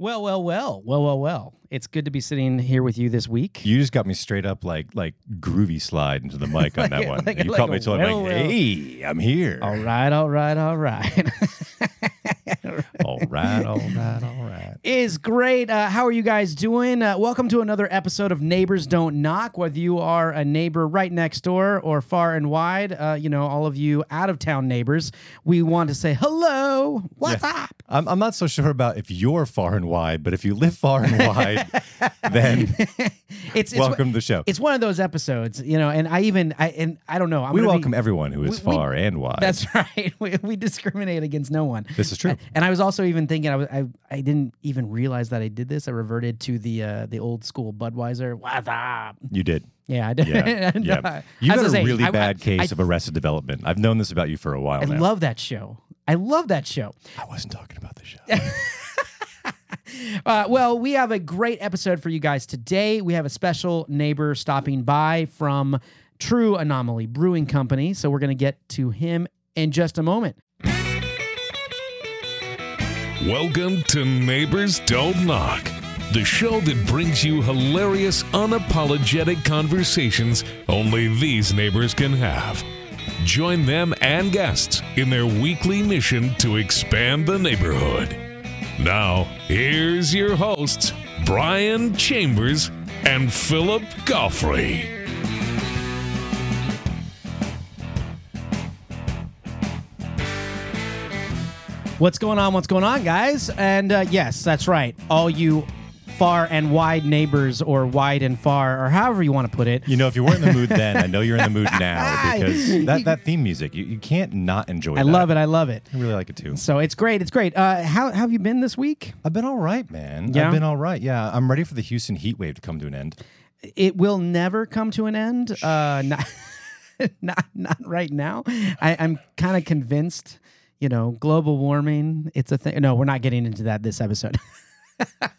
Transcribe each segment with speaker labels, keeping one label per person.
Speaker 1: Well, well, well, well, well, well. It's good to be sitting here with you this week.
Speaker 2: You just got me straight up like like groovy slide into the mic on that
Speaker 1: Like-
Speaker 2: one.
Speaker 1: like-
Speaker 2: you caught me so I'm like,
Speaker 1: well.
Speaker 2: hey, I'm here.
Speaker 1: All right, all right, all right.
Speaker 2: all right, all right, all right.
Speaker 1: is great. Uh, how are you guys doing? Uh, welcome to another episode of Neighbors Don't Knock. Whether you are a neighbor right next door or far and wide, uh, you know, all of you out of town neighbors, we want to say hello. What's up?
Speaker 2: I'm, I'm not so sure about if you're far and wide, but if you live far and wide, then
Speaker 1: It's, it's
Speaker 2: welcome to the show.
Speaker 1: It's one of those episodes, you know, and I even I and I don't know. I'm
Speaker 2: we
Speaker 1: gonna be-
Speaker 2: welcome everyone who is
Speaker 1: we- we-
Speaker 2: far and wide.
Speaker 1: That's right. We, we discriminate against no one.
Speaker 2: this is true.
Speaker 1: And I was also even thinking I was I, I didn't even realize that I did this. I reverted to the uh, the old school Budweiser. What's up?
Speaker 2: You did.
Speaker 1: Yeah, I did.
Speaker 2: Yeah. Yeah. You've got a
Speaker 1: say,
Speaker 2: really
Speaker 1: I-
Speaker 2: bad
Speaker 1: I-
Speaker 2: case
Speaker 1: I,
Speaker 2: of arrested development. I've known this about you for a while
Speaker 1: I
Speaker 2: now.
Speaker 1: love that show. I love that show.
Speaker 2: I wasn't talking about the show.
Speaker 1: Uh, well, we have a great episode for you guys today. We have a special neighbor stopping by from True Anomaly Brewing Company. So we're going to get to him in just a moment.
Speaker 3: Welcome to Neighbors Don't Knock, the show that brings you hilarious, unapologetic conversations only these neighbors can have. Join them and guests in their weekly mission to expand the neighborhood. Now, here's your hosts, Brian Chambers and Philip Goffrey.
Speaker 1: What's going on? What's going on, guys? And uh, yes, that's right. All you far and wide neighbors, or wide and far, or however you want to put it.
Speaker 2: You know, if you weren't in the mood then, I know you're in the mood now because that, that theme music, you, you can't not enjoy
Speaker 1: I love it. I love it.
Speaker 2: I really like it too.
Speaker 1: So it's great. It's great. Uh, how, how have you been this week?
Speaker 2: I've been all right, man.
Speaker 1: Yeah?
Speaker 2: I've been all right. Yeah, I'm ready for the Houston heat wave to come to an end.
Speaker 1: It will never come to an end. Uh, not, not, not right now. I, I'm kind of convinced. You know, global warming. It's a thing. No, we're not getting into that this episode.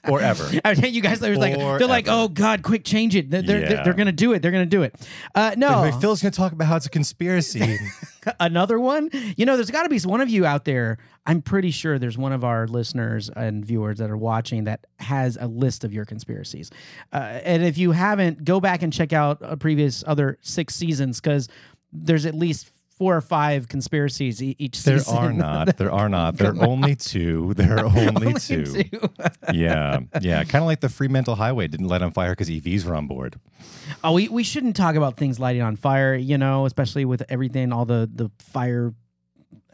Speaker 2: Or ever.
Speaker 1: Okay, you guys are like they're like, oh God, quick, change it. They're they're, they're, they're gonna do it. They're gonna do it. Uh, no,
Speaker 2: Phil's going to talk about how it's a conspiracy.
Speaker 1: another one. You know, there's got to be one of you out there. I'm pretty sure there's one of our listeners and viewers that are watching that has a list of your conspiracies. Uh, and if you haven't, go back and check out uh, previous other six seasons because there's at least four or five conspiracies each
Speaker 2: there are not. There are not. There are only two. There are only,
Speaker 1: Only
Speaker 2: two.
Speaker 1: two.
Speaker 2: yeah. Yeah. Kind of like the Fremantle Highway didn't light on fire because EVs were on board.
Speaker 1: Oh, we, we shouldn't talk about things lighting on fire, you know, especially with everything, all the, the fire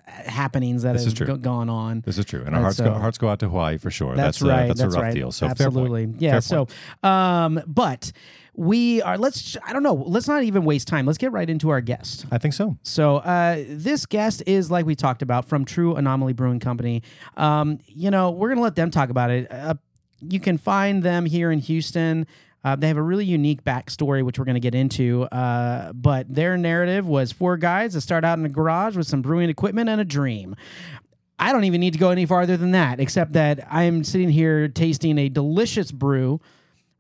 Speaker 1: happenings that
Speaker 2: This is
Speaker 1: have
Speaker 2: true.
Speaker 1: go- gone on.
Speaker 2: This is true. And our hearts, go,
Speaker 1: uh,
Speaker 2: hearts go out to Hawaii for sure.
Speaker 1: That's,
Speaker 2: That's, uh,
Speaker 1: right.
Speaker 2: that's,
Speaker 1: that's
Speaker 2: a rough
Speaker 1: right.
Speaker 2: deal. So fair point.
Speaker 1: absolutely, yeah. So, um, but we are. Let's. I don't know. Let's not even waste time. Let's get right into our guest.
Speaker 2: I think so.
Speaker 1: So uh, this guest is like we talked about from True Anomaly Brewing Company. Um, you know, we're gonna let them talk about it. Uh, you can find them here in Houston. Uh, they have a really unique backstory, which we're going to get into. Uh, but their narrative was four guys that start out in a garage with some brewing equipment and a dream. I don't even need to go any farther than that, except that I'm sitting here tasting a delicious brew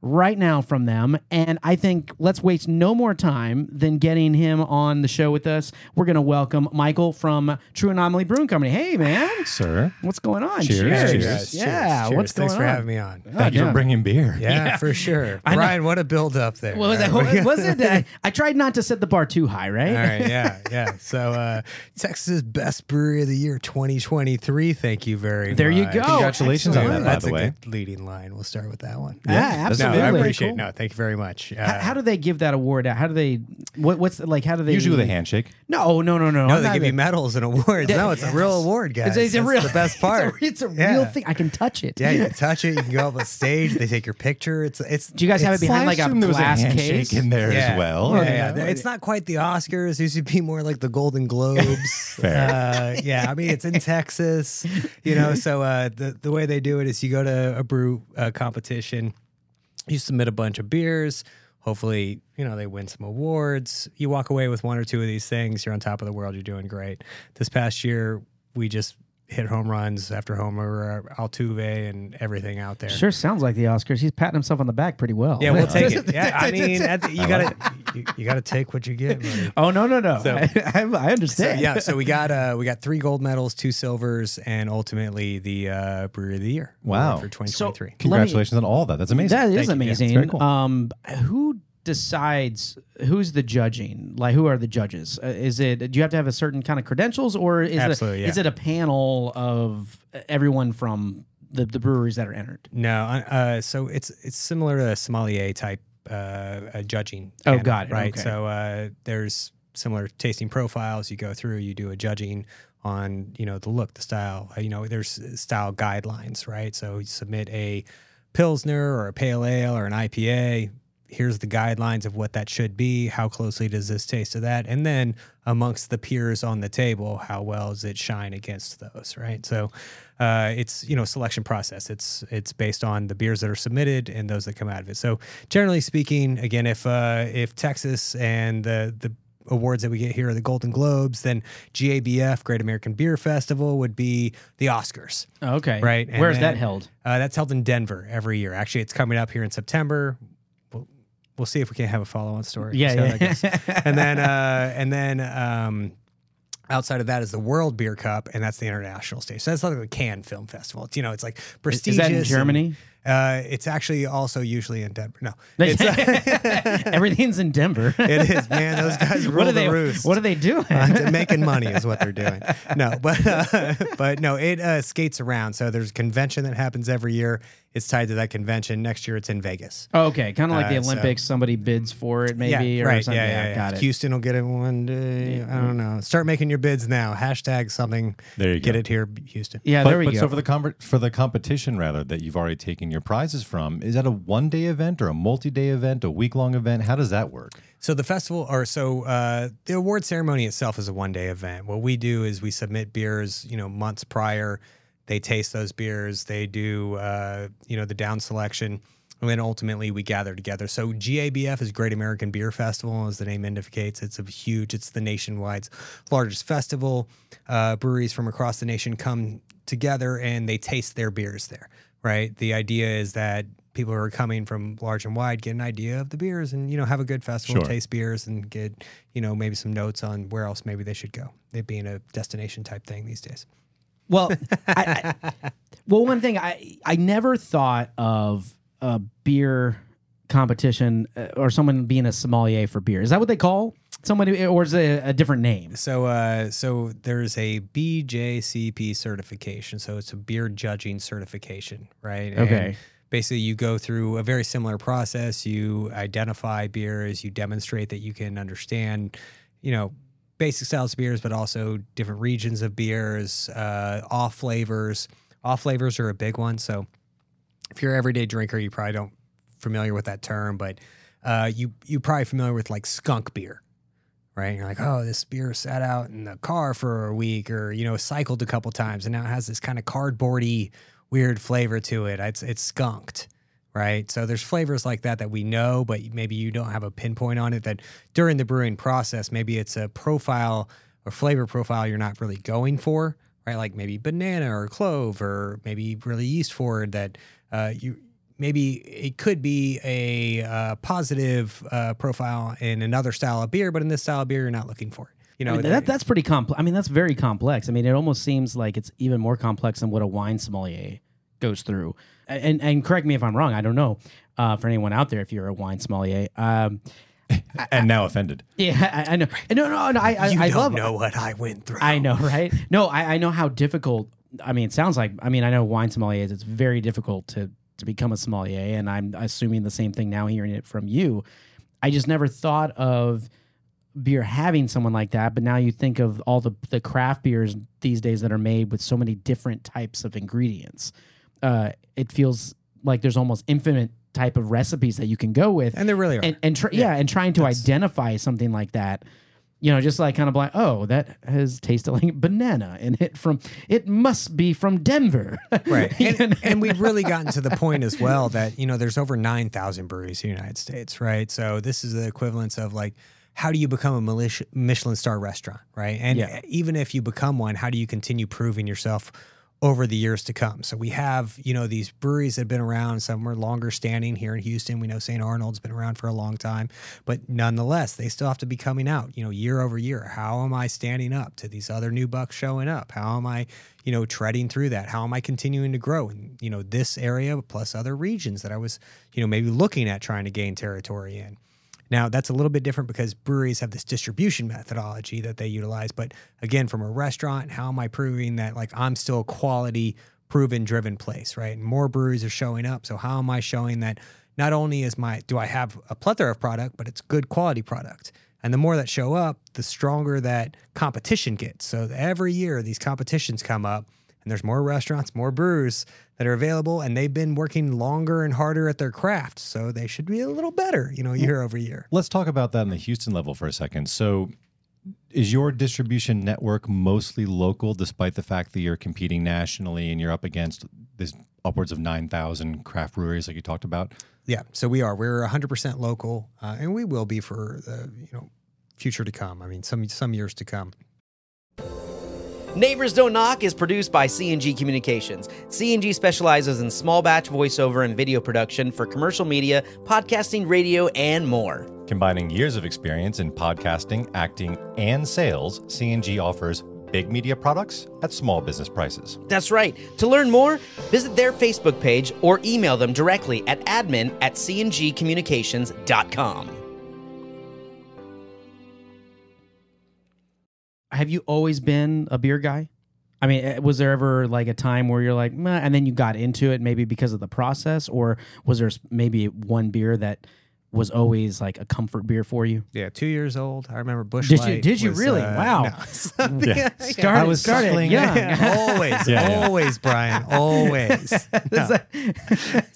Speaker 1: right now from them. And I think let's waste no more time than getting him on the show with us. We're going to welcome Michael from True Anomaly Brewing Company. Hey, man.
Speaker 2: Sir.
Speaker 1: What's going on?
Speaker 2: Cheers.
Speaker 1: Cheers.
Speaker 2: Cheers.
Speaker 1: Yeah.
Speaker 4: cheers,
Speaker 1: What's
Speaker 4: cheers. Thanks
Speaker 1: going
Speaker 4: for having me on.
Speaker 2: Thank you
Speaker 1: yeah.
Speaker 2: for bringing beer.
Speaker 4: Yeah, for sure.
Speaker 1: I know.
Speaker 4: Brian, what a build up there.
Speaker 1: What was that?
Speaker 4: All right,
Speaker 1: What was it? I, I tried not to set the bar too high, right?
Speaker 4: All right, yeah, yeah. So, uh, Texas's best brewery of the year 2023. Thank you very much.
Speaker 1: There you go.
Speaker 2: Congratulations on that, by
Speaker 4: That's
Speaker 2: the
Speaker 4: a
Speaker 2: way.
Speaker 4: good leading line. We'll start with that one.
Speaker 1: Yeah,
Speaker 2: that's
Speaker 4: No,
Speaker 1: absolutely.
Speaker 4: I appreciate
Speaker 1: Cool.
Speaker 4: it. No, thank you very much. Uh,
Speaker 1: How, how do they give that award out? How do they? What, what's like? How do they?
Speaker 2: Usually with a handshake.
Speaker 1: No, no, no, no.
Speaker 4: no,
Speaker 1: I'm
Speaker 4: they
Speaker 1: not
Speaker 4: give you medals and awards. No, it's a real award, guys.
Speaker 1: It's, it's a real.
Speaker 4: the best part.
Speaker 1: It's a, it's a
Speaker 4: Yeah.
Speaker 1: real thing. I can touch it.
Speaker 4: Yeah, you can touch it. You can go up on stage. They take your picture. It's it's.
Speaker 1: Do you guys have it behind like a
Speaker 2: assume there was a
Speaker 1: glass
Speaker 2: handshake
Speaker 1: case?
Speaker 2: in there
Speaker 4: yeah.
Speaker 2: as well.
Speaker 4: Yeah,
Speaker 2: you
Speaker 4: yeah.
Speaker 2: know?
Speaker 4: It's not quite the Oscars. It used to be more like the Golden Globes.
Speaker 2: Fair.
Speaker 4: Uh, yeah, I mean it's in Texas, you know. So uh, the the way they do it is you go to a brew uh, competition, you submit a bunch of beers. Hopefully, you know they win some awards. You walk away with one or two of these things. You're on top of the world. You're doing great. This past year, we just hit home runs after homer, uh, Altuve, and everything out there.
Speaker 1: Sure sounds like the Oscars. He's patting himself on the back pretty well.
Speaker 4: Yeah, we'll take it. Yeah, I mean, at the, you got to you, you got to take what you get. buddy.
Speaker 1: Oh no no no!
Speaker 4: So-
Speaker 1: I, I, I
Speaker 4: So
Speaker 1: understand.
Speaker 4: yeah, so we got uh we got three gold medals, two silvers, and ultimately the uh, brewery of the year.
Speaker 2: Wow.
Speaker 4: for 2023.
Speaker 2: Congratulations on all that. That's amazing.
Speaker 1: That is
Speaker 4: Thank you. Yeah,
Speaker 1: amazing.
Speaker 2: it's very cool.
Speaker 1: Um, who decides who's the judging? Like, who are the judges? Uh, is it? Do you have to have a certain kind of credentials, or is
Speaker 4: Absolutely,
Speaker 1: it?
Speaker 4: yeah.
Speaker 1: Is it a panel of everyone from the, the breweries that are entered?
Speaker 4: No, uh, so it's it's similar to a sommelier type uh, a judging.
Speaker 1: Oh,
Speaker 4: panel,
Speaker 1: got it.
Speaker 4: Right.
Speaker 1: Okay.
Speaker 4: So uh, there's similar tasting profiles. You go through, you do a judging on you know the look, the style. Uh, you know, there's style guidelines, right? So you submit a pilsner or a pale ale or an IPA. Here's the guidelines of what that should be. How closely does this taste to that? And then amongst the peers on the table, how well does it shine against those? Right. So uh, it's you know selection process. It's it's based on the beers that are submitted and those that come out of it. So generally speaking, again, if uh, if Texas and the the awards that we get here are the Golden Globes, then GABF Great American Beer Festival would be the Oscars.
Speaker 1: Okay,
Speaker 4: Right, and
Speaker 1: Where's
Speaker 4: then-
Speaker 1: that held?
Speaker 4: Uh, that's held in Denver every year. Actually, it's coming up here in September. We'll, we'll see if we can have a follow-on story.
Speaker 1: Yeah,
Speaker 4: how
Speaker 1: yeah.
Speaker 4: and then uh, and then um, outside of that is the World Beer Cup, and that's the international stage. So that's like the Cannes Film Festival. It's, you know, it's like prestigious.
Speaker 1: Is that in
Speaker 4: and-
Speaker 1: Germany?
Speaker 4: uh, it's actually also usually in Denver. No, it's, uh,
Speaker 1: Everything's in Denver.
Speaker 4: it is, man. Those guys rule
Speaker 1: what are
Speaker 4: the
Speaker 1: they?
Speaker 4: roost.
Speaker 1: What are they doing?
Speaker 4: Uh, making money is what they're doing. No, but but no, it uh, skates around. So there's a convention that happens every year. It's tied to that convention. Next year, it's in Vegas.
Speaker 1: Oh, okay, kind of like the
Speaker 4: Uh, so-
Speaker 1: Olympics. Somebody bids for it, maybe,
Speaker 4: yeah,
Speaker 1: or
Speaker 4: right.
Speaker 1: something.
Speaker 4: Yeah, yeah, yeah.
Speaker 1: got it.
Speaker 4: Houston will get it one day. I don't know. Start making your bids now. Hashtag something.
Speaker 2: There you
Speaker 4: Get
Speaker 2: go.
Speaker 4: it here, Houston.
Speaker 1: Yeah,
Speaker 2: but,
Speaker 1: there we
Speaker 2: but
Speaker 1: go.
Speaker 2: so for the com- for the competition rather that you've already taken your prizes from, is that a one day event or a multi day event, a week long event? How does that work?
Speaker 4: So the festival, or so uh, the award ceremony itself is a one day event. What we do is we submit beers, you know, months prior. They taste those beers. They do, uh, you know, the down selection, and then ultimately we gather together. So GABF is Great American Beer Festival, as the name indicates. It's a huge. It's the nationwide's largest festival. Uh, breweries from across the nation come together and they taste their beers there. Right. The idea is that people who are coming from large and wide get an idea of the beers and you know have a good festival,
Speaker 2: Sure.
Speaker 4: taste beers, and get you know maybe some notes on where else maybe they should go. It being a destination type thing these days.
Speaker 1: Well, I, I, well, one thing I I never thought of a beer competition uh, or someone being a sommelier for beer. Is that what they call somebody, or is it a, a different name?
Speaker 4: So, uh, so there's a BJCP certification. So it's a beer judging certification, right? And
Speaker 1: Okay.
Speaker 4: basically, you go through a very similar process. You identify beers. You demonstrate that you can understand, you know, basic styles of beers, but also different regions of beers, uh, off flavors. Off flavors are a big one. So, if you're an everyday drinker, you probably don't familiar with that term, but uh, you you probably familiar with like skunk beer right? You're like, oh, this beer sat out in the car for a week, or you know, cycled a couple times, and now it has this kind of cardboardy, weird flavor to it. It's it's skunked, right? So there's flavors like that that we know, but maybe you don't have a pinpoint on it. That during the brewing process, maybe it's a profile or flavor profile you're not really going for, right? Like maybe banana or clove, or maybe really yeast forward that uh, you maybe it could be a uh, positive uh, profile in another style of beer, but in this style of beer, you're not looking for it. You know,
Speaker 1: I mean, that, that's pretty complex. I mean, that's very complex. I mean, it almost seems like it's even more complex than what a wine sommelier goes through. And and correct me if I'm wrong. I don't know uh, for anyone out there if you're a wine sommelier. Um,
Speaker 2: and now offended.
Speaker 1: yeah, I, I know. No, no, no. I I,
Speaker 4: you
Speaker 1: I
Speaker 4: don't
Speaker 1: love.
Speaker 4: know what I went through.
Speaker 1: I know, right? No, I, I know how difficult. I mean, it sounds like. I mean, I know wine sommeliers. It's very difficult to to become a sommelier, and I'm assuming the same thing now. Hearing it from you, I just never thought of beer having someone like that. But now you think of all the the craft beers these days that are made with so many different types of ingredients. Uh, it feels like there's almost infinite type of recipes that you can go with,
Speaker 4: and there really are.
Speaker 1: and and tr- yeah, and trying to identify something like that, you know, just like kind of like, oh, that has tasted like banana in it from. It must be from Denver,
Speaker 4: right and, and we've really gotten to the point as well that you know there's over 9000 breweries in the united states right so this is the equivalence of like how do you become a michelin star restaurant right and
Speaker 1: Yeah.
Speaker 4: even if you become one how do you continue proving yourself over the years to come. So we have, you know, these breweries that have been around. Some are longer standing here in Houston. We know St. Arnold's been around for a long time, but nonetheless, they still have to be coming out, you know, year over year. How am I standing up to these other new bucks showing up? How am I, you know, treading through that? How am I continuing to grow in, you know, this area plus other regions that I was, you know, maybe looking at trying to gain territory in? Now, that's a little bit different because breweries have this distribution methodology that they utilize. But again, from a restaurant, how am I proving that like I'm still a quality, proven driven place, right? And more breweries are showing up. So how am I showing that not only is my do I have a plethora of product, but it's good quality product. And the more that show up, the stronger that competition gets. So every year these competitions come up and there's more restaurants, more brewers that are available, and they've been working longer and harder at their craft. So they should be a little better, you know, year over year.
Speaker 2: Let's talk about that in the Houston level for a second. So, is your distribution network mostly local, despite the fact that you're competing nationally and you're up against this upwards of nine thousand craft breweries, like you talked about?
Speaker 4: Yeah, so we are. We're 100% local, uh, and we will be for the you know future to come. I mean, some some years to come.
Speaker 5: Neighbors Don't Knock is produced by C&G Communications. C&G specializes in small batch voiceover and video production for commercial media, podcasting, radio, and more.
Speaker 2: Combining years of experience in podcasting, acting, and sales, C&G offers big media products at small business prices.
Speaker 5: That's right. To learn more, visit their Facebook page or email them directly at admin at cngcommunications.com.
Speaker 1: Have you always been a beer guy? I mean, eh, was there ever like a time where you're like, and then you got into it maybe because of the process, or was there maybe one beer that was always like a comfort beer for you?
Speaker 4: Yeah, two years old. I remember Busch
Speaker 1: Did you-
Speaker 4: Light
Speaker 1: did you
Speaker 4: was,
Speaker 1: really?
Speaker 4: uh,
Speaker 1: Wow.
Speaker 4: no.
Speaker 2: Yeah.
Speaker 1: Started,
Speaker 2: I was
Speaker 1: started
Speaker 2: suckling-
Speaker 1: young.
Speaker 4: always,
Speaker 2: Yeah, yeah.
Speaker 4: always, Brian, always. No.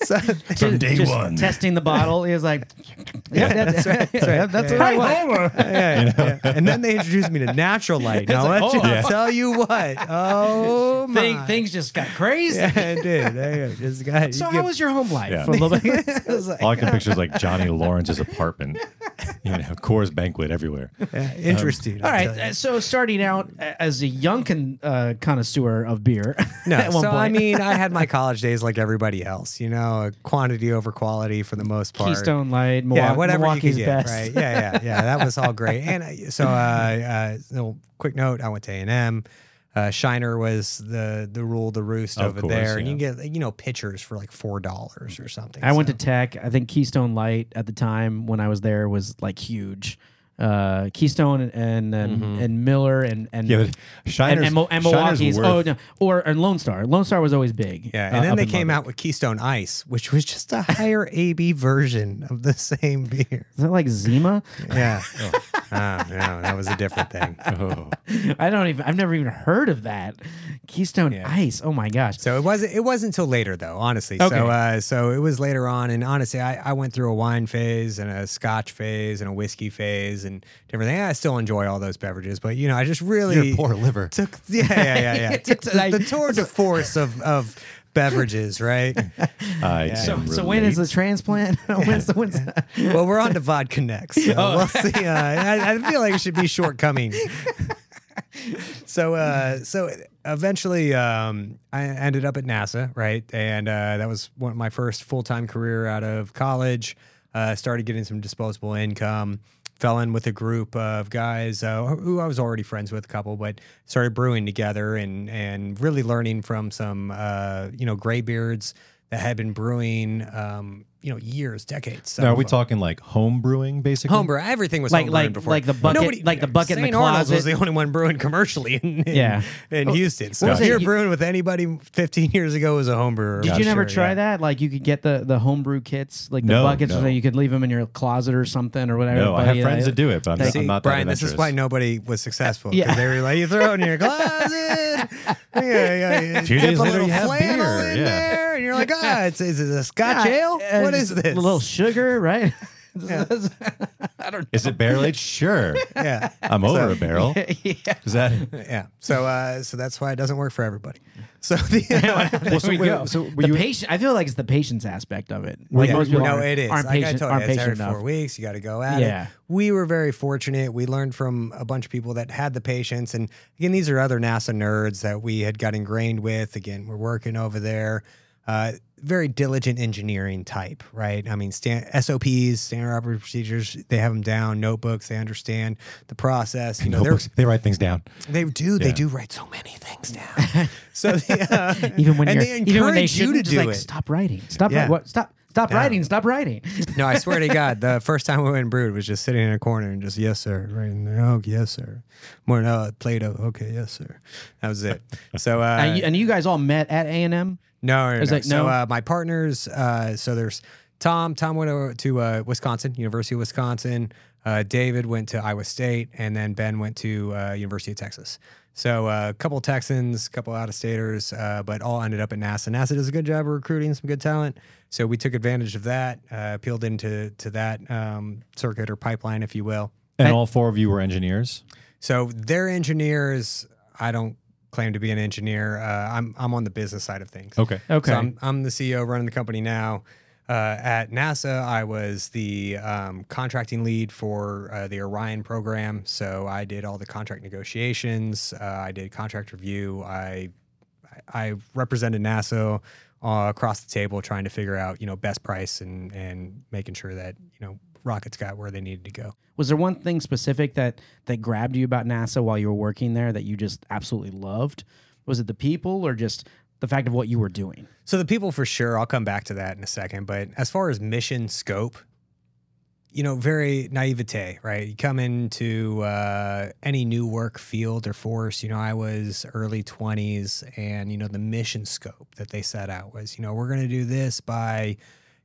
Speaker 4: So-
Speaker 2: From day
Speaker 1: Just
Speaker 2: one.
Speaker 1: testing the bottle. He was like, yeah, that's, right. That's, right. that's what I want.
Speaker 4: yeah, yeah. And then they introduced me to Natural Light. Now
Speaker 1: like,
Speaker 4: let
Speaker 1: oh.
Speaker 4: you tell you what. Oh my.
Speaker 1: Thing, things just got crazy.
Speaker 4: Yeah, it did. Yeah, yeah. Just got,
Speaker 1: So how
Speaker 4: get-
Speaker 1: was your home life
Speaker 2: Yeah.
Speaker 1: for a little bit? Like-
Speaker 2: All I can picture is like Johnny Lawrence's apartment, you know, Coors banquet everywhere.
Speaker 4: Yeah, interesting.
Speaker 1: All
Speaker 4: I'll
Speaker 1: right.
Speaker 4: tell you.
Speaker 1: uh, So starting out as a young con, uh, connoisseur of beer.
Speaker 4: No,
Speaker 1: at one
Speaker 4: so I mean, I had my college days like everybody else. You know, quantity over quality for the most part.
Speaker 1: Keystone Light, Milwaukee,
Speaker 4: yeah, whatever
Speaker 1: Milwaukee's
Speaker 4: you could get,
Speaker 1: best.
Speaker 4: right? Yeah, yeah, yeah. That was all great. And so, uh, uh, little quick note: I went to A and M. Uh, Shiner was the the rule, the roost
Speaker 2: Of
Speaker 4: over
Speaker 2: course,
Speaker 4: there, and
Speaker 2: yeah.
Speaker 4: you get you know pitchers for like four dollars or something.
Speaker 1: I went to Tech. I think Keystone Light at the time when I was there was like huge. Uh, Keystone and and, and Miller and and
Speaker 2: Yeah,
Speaker 1: and,
Speaker 2: Shiner's,
Speaker 1: and, and Milwaukee's. Oh no, or and Lone Star. Lone Star was always big.
Speaker 4: Yeah,
Speaker 1: uh,
Speaker 4: and then they came out with Keystone Ice, which was just a higher AB version of the same beer.
Speaker 1: Is that like Zima?
Speaker 4: Yeah. Ah, no, that was a different thing.
Speaker 2: Oh.
Speaker 1: I don't even. I've never even heard of that. Keystone
Speaker 4: Yeah.
Speaker 1: Ice. Oh my gosh.
Speaker 4: So it wasn't. It wasn't until later, though. Honestly.
Speaker 1: Okay.
Speaker 4: So, uh, so it was later on, and honestly, I, I went through a wine phase and a Scotch phase and a whiskey phase and different things. I still enjoy all those beverages, but you know, I just really
Speaker 2: Your poor liver.
Speaker 4: took. Yeah, yeah, yeah, yeah. took the,
Speaker 1: like-
Speaker 4: the tour de force of of beverages, right?
Speaker 2: I
Speaker 1: So, so when is the transplant? when's the, when's the-
Speaker 4: well, we're on to vodka next. So
Speaker 1: Oh.
Speaker 4: we'll see. Uh, I, I feel like it should be shortcoming. so, uh, so eventually, um, I ended up at NASA, right? And uh, that was one my first full time career out of college. Uh, started getting some disposable income. Fell in with a group of guys uh, who I was already friends with, a couple, but started brewing together and and really learning from some uh, you know graybeards that had been brewing um, you know years, decades. So,
Speaker 2: Now, are we talking like home brewing, basically?
Speaker 4: Homebrew. Everything was
Speaker 1: Like-
Speaker 4: homebrewed
Speaker 1: like-
Speaker 4: before.
Speaker 1: like the bucket-
Speaker 4: Nobody-
Speaker 1: like the bucket in the
Speaker 4: St. Arnold's was the only one brewing commercially in, in,
Speaker 1: Yeah.
Speaker 4: in Houston. So if you're
Speaker 1: You-
Speaker 4: brewing with anybody 15 years ago was a home brewer.
Speaker 1: Did
Speaker 4: I'm
Speaker 1: you never
Speaker 4: sure,
Speaker 1: try
Speaker 4: yeah.
Speaker 1: that? Like you could get the the homebrew kits, like the
Speaker 2: No,
Speaker 1: buckets,
Speaker 2: no.
Speaker 1: so you could leave them in your closet or something or whatever.
Speaker 2: No, I have friends that do it, but I'm, not,
Speaker 4: See,
Speaker 2: I'm not
Speaker 4: Brian,
Speaker 2: that
Speaker 4: this is why nobody was successful.
Speaker 1: Yeah.
Speaker 4: Yeah. They were like, you throw it in your closet. yeah, yeah, yeah.
Speaker 2: Few days
Speaker 4: a
Speaker 2: later,
Speaker 4: little
Speaker 2: you have beer, yeah.
Speaker 4: There, and you're like, ah, it's, is it a Scotch
Speaker 1: Yeah,
Speaker 4: ale?
Speaker 1: uh,
Speaker 4: what
Speaker 1: just
Speaker 4: this?
Speaker 1: A little sugar, right? I don't know
Speaker 2: Is it barrel aged? Sure.
Speaker 4: Yeah,
Speaker 2: I'm over a barrel.
Speaker 1: yeah.
Speaker 2: Is that?
Speaker 4: yeah. So, uh, so that's why it doesn't work for everybody. So the
Speaker 1: There
Speaker 2: so
Speaker 1: we
Speaker 2: wait,
Speaker 1: go.
Speaker 2: so were
Speaker 1: the
Speaker 2: you-
Speaker 1: patient, I feel like it's the patience aspect of it. Like
Speaker 2: you-
Speaker 1: most people
Speaker 4: no,
Speaker 1: aren't,
Speaker 4: it is.
Speaker 1: aren't
Speaker 4: like I
Speaker 1: patient,
Speaker 4: told you,
Speaker 1: aren't
Speaker 4: it's
Speaker 1: patient
Speaker 4: every
Speaker 1: enough.
Speaker 4: four weeks. You got to go at
Speaker 1: Yeah.
Speaker 4: it. We were very fortunate. We learned from a bunch of people that had the patience, and again, these are other NASA nerds that we had got ingrained with. Again, we're working over there. Uh, very diligent engineering type, right? I mean, stand, SOPs, standard operating procedures. They have them down. Notebooks. They understand the process. You know, they're
Speaker 2: Notebooks, they write things down.
Speaker 4: they do. They do write so many things down. so the, uh,
Speaker 1: Even when
Speaker 4: and
Speaker 1: you're,
Speaker 4: they
Speaker 1: even when they
Speaker 4: encourage you
Speaker 1: shouldn't,
Speaker 4: to
Speaker 1: just
Speaker 4: do
Speaker 1: like
Speaker 4: it.
Speaker 1: stop writing, stop,
Speaker 4: Yeah.
Speaker 1: wri- what, stop, stop
Speaker 4: Yeah.
Speaker 1: writing, stop writing.
Speaker 4: No, I swear to God, the first time we went and brewed was just sitting in a corner and just yes sir, right in there. Oh yes sir. More no Play-Doh. Okay, yes sir. That was it. So uh,
Speaker 1: and, you, and you guys all met at A and M.
Speaker 4: no, no, no.
Speaker 1: it-
Speaker 4: so
Speaker 1: no?
Speaker 4: uh, my partners. Uh, so there's Tom. Tom went over to uh, Wisconsin, University of Wisconsin. Uh, David went to Iowa State, and then Ben went to uh, University of Texas. So uh, a couple Texans, a couple out of staters, uh, but all ended up at NASA. NASA does a good job of recruiting some good talent. So we took advantage of that, uh, peeled into to that um, circuit or pipeline, if you will.
Speaker 2: And all four of you were engineers.
Speaker 4: So they're engineers. I don't claim to be an engineer. Uh, I'm I'm on the business side of things.
Speaker 2: Okay.
Speaker 1: Okay.
Speaker 4: So I'm, I'm the CEO running the company now. Uh, at NASA, I was the um, contracting lead for uh, the Orion program. So I did all the contract negotiations. Uh, I did contract review. I I represented NASA uh, across the table, trying to figure out you know best price and and making sure that you know rockets got where they needed to go.
Speaker 1: Was there one thing specific that that grabbed you about NASA while you were working there that you just absolutely loved? Was it the people or just the fact of what you were doing?
Speaker 4: So the people for sure, I'll come back to that in a second. But as far as mission scope, you know, very naivete, right? You come into uh, any new work field or force, you know, I was early 20s and, you know, the mission scope that they set out was, you know, we're going to do this by,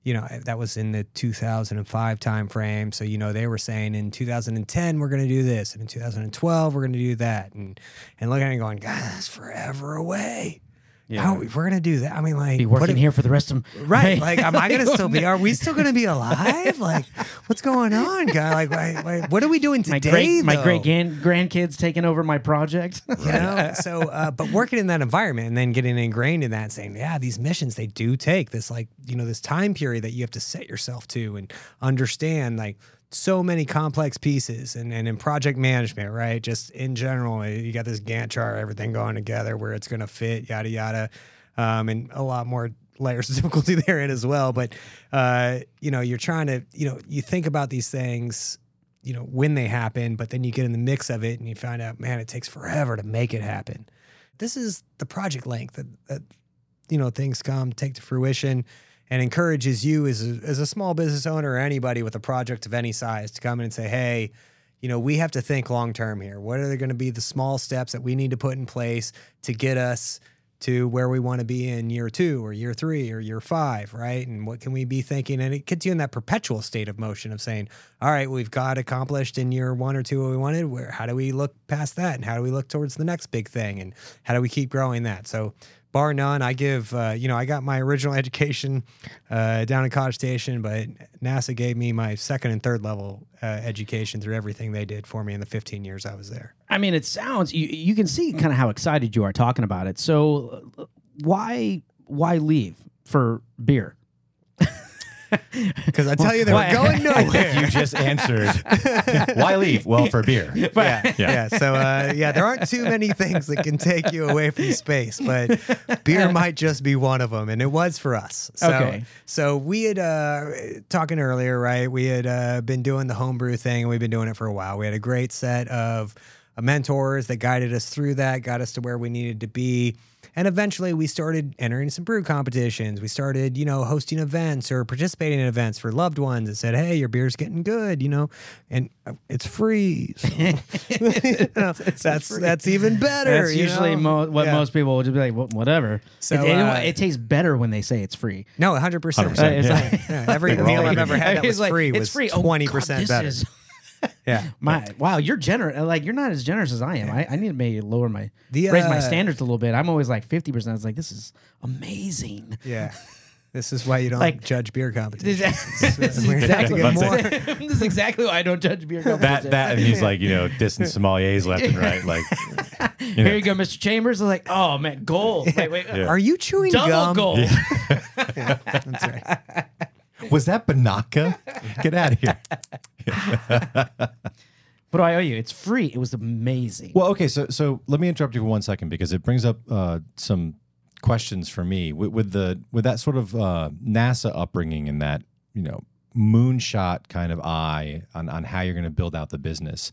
Speaker 4: you know, eh, that was in the 2005 timeframe. So, you know, they were saying in 2010, we're going to do this. And in 2012, we're going to do that. And, and looking at it going, God, that's forever away. How we're gonna do that? I mean, like,
Speaker 1: Be working
Speaker 4: if-
Speaker 1: here for the rest of
Speaker 4: Right. Like, am I to still be, are we still to be alive? Like, what's going on, guy? Like, why, why, what are we doing
Speaker 1: my
Speaker 4: today?
Speaker 1: great my great gran- grandkids taking over my project.
Speaker 4: You know? So, uh, but working in that environment and then getting ingrained in that saying, yeah, these missions, they do take this, like, you know, this time period that you have to set yourself to and understand, like, so many complex pieces and, and in project management, right? Just in general, you got this Gantt chart, everything going together where it's going to fit, yada, yada. Um, and a lot more layers of difficulty therein as well. But, uh, you know, you're trying to, you know, you think about these things, you know, when they happen, but then you get in the mix of it and you find out, man, it takes forever to make it happen. This is the project length that, that you know, things come, take to fruition and encourages you as a, as a small business owner or anybody with a project of any size to come in and say, hey, you know, we have to think long term here. What are going to be the small steps that we need to put in place to get us to where we want to be in year two or year three or year five, right? And what can we be thinking? And it gets you in that perpetual state of motion of saying, all right, we've got accomplished in year one or two what we wanted. Where how do we look past that? And how do we look towards the next big thing? And how do we keep growing that? So bar none, I give, uh, you know, I got my original education uh, down in College Station, but NASA gave me my second and third level uh, education through everything they did for me in the 15 years I was there.
Speaker 1: I mean, it sounds you you can see kind of how excited you are talking about it. So uh, why why leave for beer?
Speaker 4: Because I tell you, they were going nowhere.
Speaker 2: you just answered. Why leave? Well, for beer.
Speaker 4: yeah, yeah. So uh, yeah, there aren't too many things that can take you away from space, but beer might just be one of them, and it was for us. So,
Speaker 1: Okay.
Speaker 4: So we had uh, talking earlier, right? We had uh, been doing the homebrew thing, and we've been doing it for a while. We had a great set of uh, mentors that guided us through that, got us to where we needed to be. And eventually we started entering some brew competitions. We started, you know, hosting events or participating in events for loved ones that said, hey, your beer's getting good, you know, and uh, it's free. So, you know, that's that's even better.
Speaker 1: That's usually mo- what
Speaker 4: Yeah.
Speaker 1: most people would just be like, "Wha- whatever.
Speaker 4: So,
Speaker 1: it, it-
Speaker 4: uh,
Speaker 1: it tastes better when they say it's free.
Speaker 4: No, 100%.
Speaker 2: 100%,
Speaker 1: Uh, it's
Speaker 2: yeah.
Speaker 1: like,
Speaker 4: Yeah, every
Speaker 2: We're
Speaker 4: meal I've ever had that was
Speaker 1: like,
Speaker 4: free
Speaker 1: it's
Speaker 4: was
Speaker 1: free. Oh, God,
Speaker 4: 20%
Speaker 1: this
Speaker 4: better.
Speaker 1: is-
Speaker 4: yeah.
Speaker 1: my wow, you're generous. Like you're not as generous as I am. I, I need to maybe lower my
Speaker 4: The,
Speaker 1: raise my
Speaker 4: uh,
Speaker 1: standards a little bit. I'm always like fifty percent. It's like this is amazing.
Speaker 4: Yeah. This is why you don't
Speaker 1: Like-
Speaker 4: judge beer competitions.
Speaker 1: This is
Speaker 4: We're gonna have to
Speaker 1: exactly,
Speaker 4: get more.
Speaker 1: this is exactly why I don't judge beer
Speaker 2: That
Speaker 1: competitions.
Speaker 2: that and he's like you know distant sommeliers left and right like
Speaker 1: Here you go, Mr. Chambers. I'm like, oh man, gold. Wait, wait.
Speaker 2: Yeah.
Speaker 4: Are you chewing
Speaker 1: Double
Speaker 4: gum?
Speaker 1: gold.
Speaker 4: That's right.
Speaker 2: was that Banaka? Get out of here.
Speaker 1: What do I owe you? It's free. It was amazing.
Speaker 2: Well, okay, so so let me interrupt you for one second because it brings up uh, some questions for me with, with the with that sort of uh, NASA upbringing and that you know moonshot kind of eye on on how you're going to build out the business.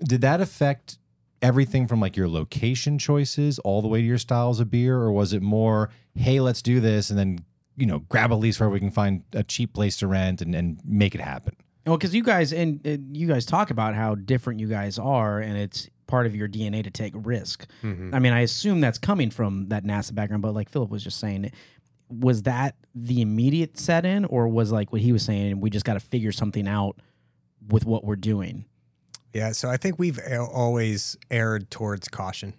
Speaker 2: Did that affect everything from like your location choices all the way to your styles of beer, or was it more, hey, let's do this, and then you know grab a lease where we can find a cheap place to rent and, and make it happen?
Speaker 1: Well, because you guys and uh, you guys talk about how different you guys are, and it's part of your DNA to take risk.
Speaker 4: Mm-hmm.
Speaker 1: I mean, I assume that's coming from that NASA background, but like Philip was just saying, was that the immediate set in, or was like what he was saying? We just got to figure something out with what we're doing.
Speaker 4: Yeah, so I think we've a- always erred towards caution.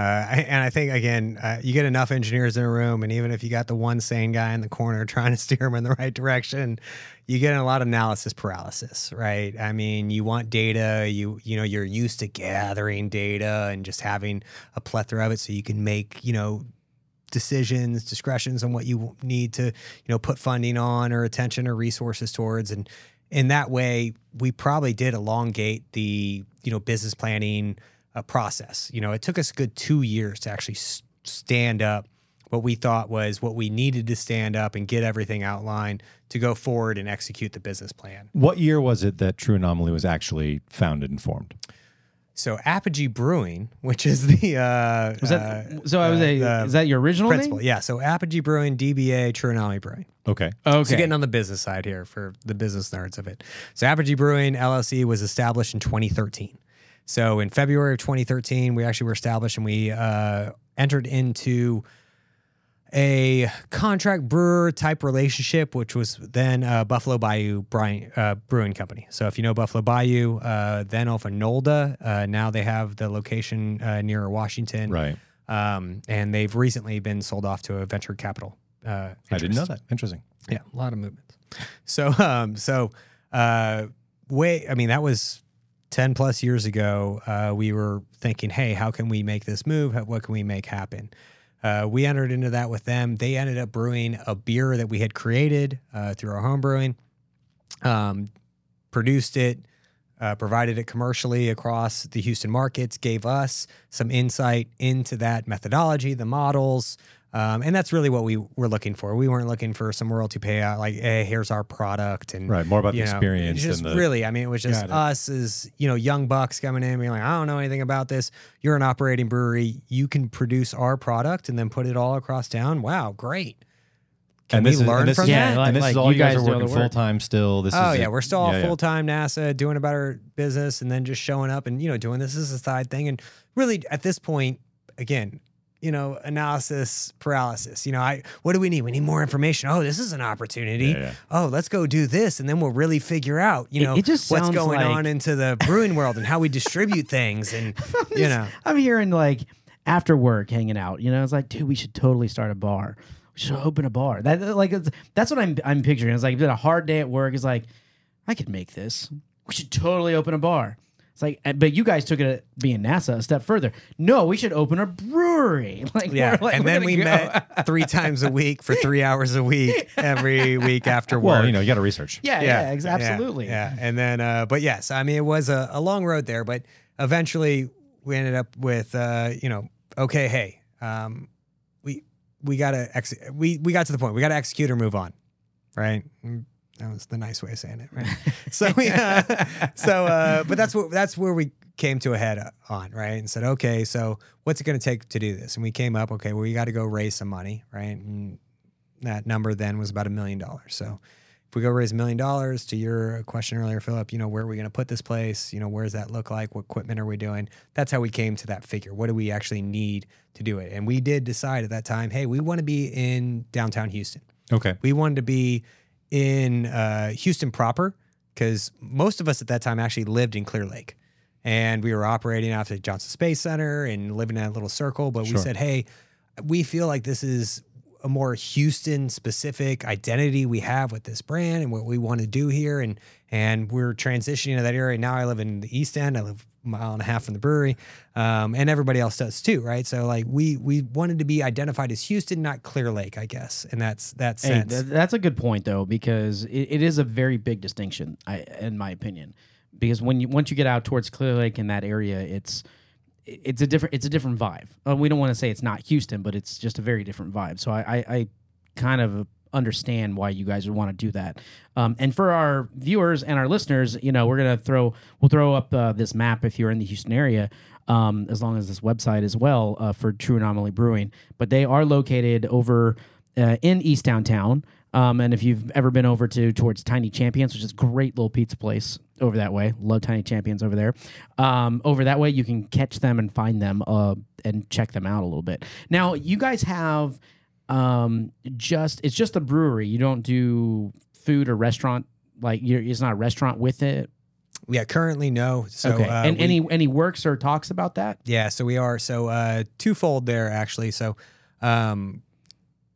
Speaker 4: Uh, and I think again, uh, you get enough engineers in a room, and even if you got the one sane guy in the corner trying to steer them in the right direction, you get a lot of analysis paralysis, right? I mean, you want data, you you know, you're used to gathering data and just having a plethora of it, so you can make you know decisions, discretions on what you need to, you know, put funding on or attention or resources towards. And in that way, we probably did elongate the, you know, business planning uh, process. You know, it took us a good two years to actually s- stand up what we thought was what we needed to stand up and get everything outlined to go forward and execute the business plan.
Speaker 2: What year was it that True Anomaly was actually founded and formed?
Speaker 4: So Apogee Brewing, which is the uh,
Speaker 1: Was that
Speaker 4: uh,
Speaker 1: so? I was
Speaker 4: uh,
Speaker 1: a,
Speaker 4: the
Speaker 1: is that your original
Speaker 4: principal,
Speaker 1: name?
Speaker 4: yeah. So Apogee Brewing, DBA, True Anomaly Brewing.
Speaker 2: Okay.
Speaker 1: Okay.
Speaker 4: So getting on the business side here for the business nerds of it. So Apogee Brewing LLC was established in 2013. So in February of 2013, we actually were established and we uh, entered into a contract brewer type relationship, which was then uh, Buffalo Bayou Brewing, uh, Brewing Company. So if you know Buffalo Bayou, uh, then off of Nolda, uh, now they have the location uh, near Washington.
Speaker 2: Right.
Speaker 4: Um, and they've recently been sold off to a venture capital. Uh,
Speaker 2: I didn't know that. Interesting.
Speaker 4: Yeah, a lot of movements. So, um, so, uh, way, I mean, that was 10 plus years ago. Uh, we were thinking, hey, how can we make this move? What can we make happen? Uh, we entered into that with them. They ended up brewing a beer that we had created uh, through our home brewing, um, produced it, uh, provided it commercially across the Houston markets, gave us some insight into that methodology, the models. Um, and that's really what we were looking for. We weren't looking for some royalty payout, like, hey, here's our product. And
Speaker 2: Right. More about the
Speaker 4: know,
Speaker 2: experience
Speaker 4: just
Speaker 2: than the.
Speaker 4: really, I mean, it was just
Speaker 1: it.
Speaker 4: us as you know, young bucks coming in, being like, I don't know anything about this. You're an operating brewery. You can produce our product and then put it all across town. Wow, great. Can
Speaker 2: and
Speaker 4: we
Speaker 2: this is,
Speaker 4: learn
Speaker 2: and this
Speaker 4: from
Speaker 2: is,
Speaker 1: Yeah,
Speaker 4: that?
Speaker 1: like-
Speaker 2: and this
Speaker 1: like
Speaker 2: is all
Speaker 1: you
Speaker 2: you guys,
Speaker 1: guys
Speaker 2: are working full time still. This
Speaker 4: oh
Speaker 2: is
Speaker 4: yeah,
Speaker 2: a-
Speaker 4: we're still
Speaker 2: yeah, yeah.
Speaker 4: full time NASA doing about our business, and then just showing up and you know doing this as a side thing. And really, at this point, again, you know, analysis paralysis. You know, I what do we need? We need more information. Oh, this is an opportunity.
Speaker 2: Yeah, yeah.
Speaker 4: Oh, let's go do this, and then we'll really figure out, you know,
Speaker 1: it just
Speaker 4: what's going
Speaker 1: like-
Speaker 4: on into the brewing world and how we distribute things, and you know,
Speaker 1: I'm hearing like after work hanging out. You know, it's like, dude, we should totally start a bar. We should open a bar. That like it's, that's what I'm I'm picturing. It's like been a hard day at work. It's like I could make this. We should totally open a bar. It's like, but you guys took it being NASA a step further. No, we should open a brewery. Like,
Speaker 4: yeah.
Speaker 1: like,
Speaker 4: and then we
Speaker 1: go-
Speaker 4: met three times a week for three hours a week every week after work.
Speaker 2: Well, you know, you got to research.
Speaker 1: Yeah, yeah, ex- absolutely.
Speaker 4: Yeah, and then, uh, but yes, I mean, it was a, a long road there, but eventually we ended up with, uh, you know, okay, hey, um, we we gotta ex- we we got to the point. We gotta execute or move on, right? That was the nice way of saying it, right? so we, uh, so, uh, but that's what that's where we came to a head on, right? And said, okay, so what's it going to take to do this? And we came up, okay, well, we got to go raise some money, right? And that number then was about a million dollars. So if we go raise a million dollars to your question earlier, Philip, you know, where are we going to put this place? You know, where does that look like? What equipment are we doing? That's how we came to that figure. What do we actually need to do it? And we did decide at that time, hey, we want to be in downtown Houston.
Speaker 2: Okay.
Speaker 4: We wanted to be in uh, Houston proper because most of us at that time actually lived in Clear Lake. And we were operating out of the Johnson Space Center and living in that little circle. But we said, hey, we feel like this is a more Houston specific identity we have with this brand and what we want to do here. And and we're transitioning to that area. Now I live in the East End. I live a mile and a half from the brewery, um, and everybody else does too, right? So like we we wanted to be identified as Houston, not Clear Lake, I guess, and that's that
Speaker 1: Hey,
Speaker 4: sense.
Speaker 1: th- that's a good point though, because it, it is a very big distinction, I, in my opinion. Because when you once you get out towards Clear Lake in that area, it's it's a different it's a different vibe. Uh, we don't want to say it's not Houston, but it's just a very different vibe. So I, I, I kind of understand why you guys would want to do that. Um, and for our viewers and our listeners, you know, we're gonna throw we'll throw up uh, this map if you're in the Houston area. Um, as long as this website as well uh, for True Anomaly Brewing, but they are located over uh, in East Downtown. Um, and if you've ever been over to towards Tiny Champions, which is a great little pizza place over that way, love Tiny Champions over there. Um, over that way, you can catch them and find them uh, and check them out a little bit. Now, you guys have um, just it's just a brewery. You don't do food or restaurant like you're, it's not a restaurant with it.
Speaker 4: yeah, currently no. So
Speaker 1: okay,
Speaker 4: uh,
Speaker 1: and
Speaker 4: we-
Speaker 1: any any works or talks about that?
Speaker 4: Yeah, so we are so uh twofold there actually. So um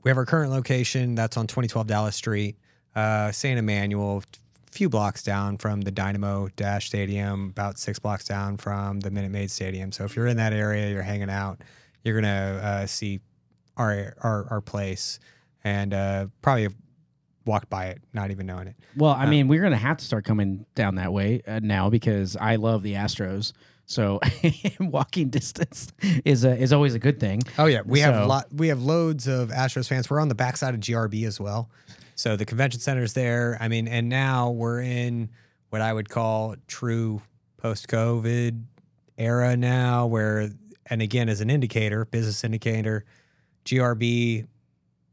Speaker 4: we have our current location that's on 2012 Dallas Street, uh St. Emanuel, few blocks down from the Dynamo Dash Stadium, about 6 blocks down from the Minute Maid Stadium. So if you're in that area, you're hanging out, you're going to uh see our our our place and uh probably have walked by it not even knowing it.
Speaker 1: Well, I mean, we're gonna have to start coming down that way uh, now because I love the Astros. So walking distance is a, is always a good thing.
Speaker 4: Oh yeah, we have
Speaker 1: So-
Speaker 4: lot. We have loads of Astros fans. We're on the backside of GRB as well, so the convention center's there. I mean, and now we're in what I would call true post-COVID era now, where and again as an indicator, business indicator, GRB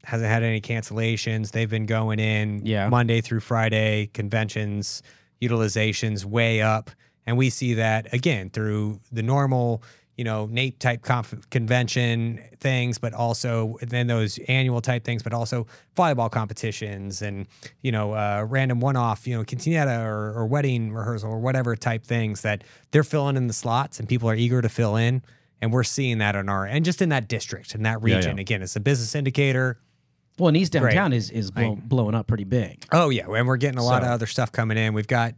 Speaker 4: hasn't had any cancellations. They've been going in
Speaker 1: Yeah.
Speaker 4: Monday through Friday conventions, utilizations way up. And we see that again through the normal, you know, NAPE type conf- convention things, but also then those annual type things, but also volleyball competitions and, you know, uh, random one off, you know, quinceanera or, or wedding rehearsal or whatever type things that they're filling in the slots and people are eager to fill in. And we're seeing that on our, and just in that district, in that region.
Speaker 2: yeah.
Speaker 4: Again, it's a business indicator.
Speaker 1: Well, and East
Speaker 4: Great.
Speaker 1: Downtown is is blow, blowing up pretty big.
Speaker 4: Oh yeah, and we're getting a lot of other stuff coming in. We've got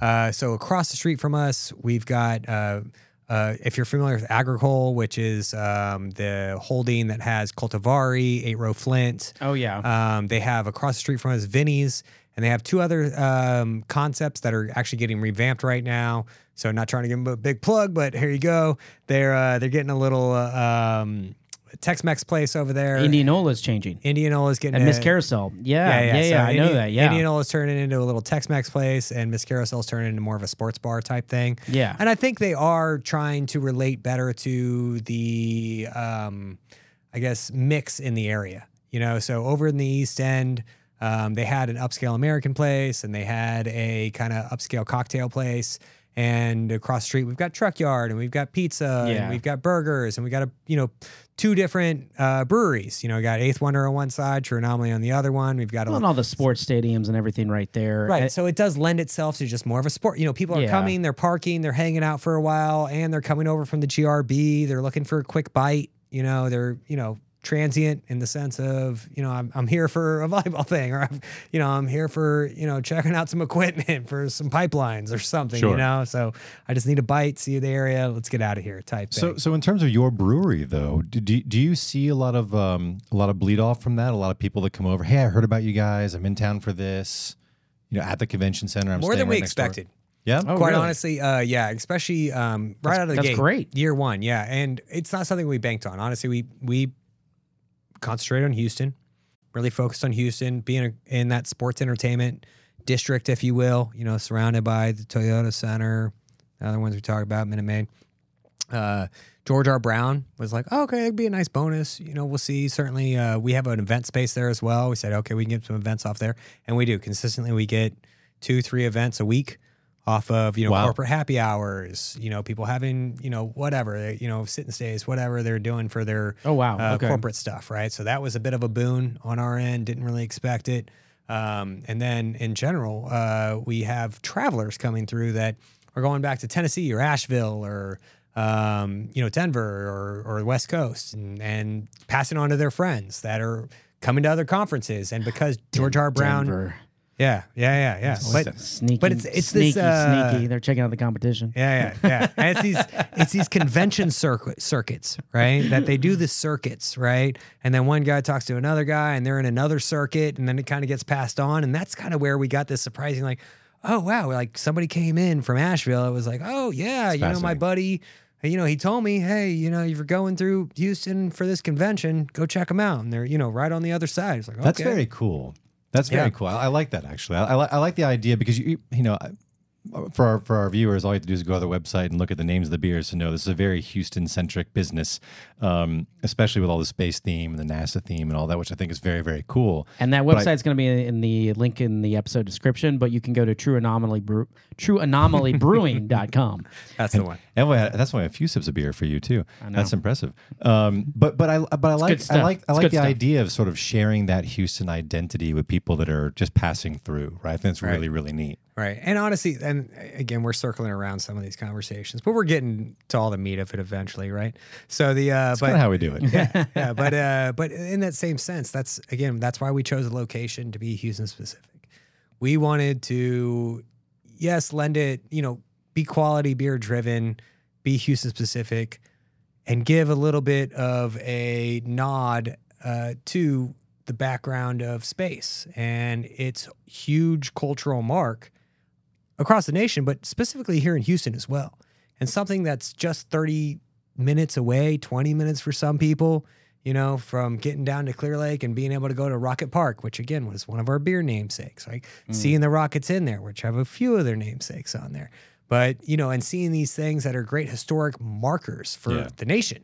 Speaker 4: uh, so across the street from us, we've got uh, uh, if you're familiar with Agricole, which is um, the holding that has Coltivare, Eight Row Flint.
Speaker 1: Oh yeah,
Speaker 4: Um, they have across the street from us Vinny's, and they have two other um, concepts that are actually getting revamped right now. So not trying to give them a big plug, but here you go. They're uh, they're getting a little uh, um, Tex-Mex place over there.
Speaker 1: Indianola's changing.
Speaker 4: Indianola's getting
Speaker 1: And Miss Carousel. Yeah, yeah, yeah.
Speaker 4: So
Speaker 1: I know that. Yeah.
Speaker 4: Indianola's turning into a little Tex-Mex place, and Miss Carousel's turning into more of a sports bar type thing.
Speaker 1: Yeah.
Speaker 4: And I think they are trying to relate better to the, um, I guess, mix in the area. You know, so over in the East End, um, they had an upscale American place, and they had a kind of upscale cocktail place. And across the street, we've got Truck Yard, and we've got pizza,
Speaker 1: Yeah.
Speaker 4: and we've got burgers, and we got a you know two different uh, breweries. You know, we got Eighth Wonder on one side, True Anomaly on the other one. We've got a
Speaker 1: Well, and all the sports stadiums and everything right there.
Speaker 4: Right.
Speaker 1: Uh,
Speaker 4: So it does lend itself to just more of a sport. You know, people are
Speaker 1: Yeah.
Speaker 4: coming, they're parking, they're hanging out for a while, and they're coming over from the GRB. They're looking for a quick bite. You know, they're, you know, transient in the sense of, you know, I'm, I'm here for a volleyball thing, or I'm, you know, I'm here for, you know, checking out some equipment for some pipelines or something, you know? So I just need a bite, see the area, let's get out of here type thing.
Speaker 2: So, so in terms of your brewery, though, do, do, do you see a lot of um, a lot of bleed off from that? A lot of people that come over. Hey, I heard about you guys. I'm in town for this. You know, at the convention center. I'm
Speaker 4: more
Speaker 2: staying
Speaker 4: than we
Speaker 2: right door."
Speaker 4: expected.
Speaker 2: Yeah.
Speaker 1: Oh,
Speaker 4: Quite
Speaker 1: really?
Speaker 4: honestly, uh, yeah, especially um, right out of the
Speaker 1: that's
Speaker 4: gate.
Speaker 1: great.
Speaker 4: Year one, yeah, and it's not something we banked on. Honestly, we we concentrated on Houston, really focused on Houston, being a, in that sports entertainment district, if you will. You know, surrounded by the Toyota Center, the other ones we talked about, Minute Maid. Uh, George R. Brown was like, oh, okay, it'd be a nice bonus. You know, we'll see. Certainly, uh, we have an event space there as well. We said, okay, we can get some events off there, and we do consistently. We get two, three events a week off of you know
Speaker 2: Wow.
Speaker 4: corporate happy hours. You know, people having you know whatever you know sit and stays, whatever they're doing for their
Speaker 1: Oh, wow.
Speaker 4: uh,
Speaker 1: Okay.
Speaker 4: corporate stuff, right? So that was a bit of a boon on our end. Didn't really expect it. Um, and then in general, uh, we have travelers coming through that are going back to Tennessee or Asheville or um, you know Denver or or the West Coast and and passing on to their friends that are coming to other conferences, and because George R. Brown,
Speaker 1: Denver.
Speaker 4: Yeah, yeah, yeah, yeah. But
Speaker 1: Sneaky,
Speaker 4: But it's- it's
Speaker 1: sneaky,
Speaker 4: this, uh,
Speaker 1: sneaky. They're checking out the competition.
Speaker 4: Yeah, yeah, yeah. And it's these it's these convention circuit circuits, right? That they do the circuits, right? And then one guy talks to another guy, and they're in another circuit, and then it kind of gets passed on, and that's kind of where we got this surprising, like, oh wow, like somebody came in from Asheville. It was like, oh yeah, you know, my buddy. You know, he told me, hey, you know, if you're going through Houston for this convention, go check them out. And they're, you know, right on the other side. It's like,
Speaker 2: That's
Speaker 4: okay.
Speaker 2: very cool. That's very
Speaker 4: Yeah.
Speaker 2: cool. I, I like that actually. I, I, I like the idea because you you know I- for our for our viewers, all you have to do is go to the website and look at the names of the beers to know this is a very Houston centric business, um, especially with all the space theme and the NASA theme and all that, which I think is very very cool.
Speaker 1: And that
Speaker 2: But I-
Speaker 1: website's going to be in the link in the episode description, but you can go to True Anomaly Brew, TrueAnomalyBrewing.com.
Speaker 4: That's the one.
Speaker 2: And why- that's why a few sips of beer for you too. That's impressive. Um, but but I but I like
Speaker 1: good
Speaker 2: I like I like the
Speaker 1: stuff.
Speaker 2: idea of sort of sharing that Houston identity with people that are just passing through. Right, I think that's really really neat.
Speaker 4: Right. And honestly, and again, we're circling around some of these conversations, but we're getting to all the meat of it eventually, right? So the uh
Speaker 2: That's
Speaker 4: but
Speaker 2: kind of how we do it.
Speaker 4: yeah, yeah, but uh but in that same sense, that's again, that's why we chose a location to be Houston specific. We wanted to yes, lend it, you know, be quality beer driven, be Houston specific, and give a little bit of a nod uh, to the background of space and its huge cultural mark across the nation, but specifically here in Houston as well. And something that's just 30 minutes away, 20 minutes for some people, you know, from getting down to Clear Lake and being able to go to Rocket Park, which again was one of our beer namesakes, right? Mm. Seeing the Rockets in there, which have a few of their namesakes on there. But, you know, and seeing these things that are great historic markers for
Speaker 2: Yeah.
Speaker 4: the nation,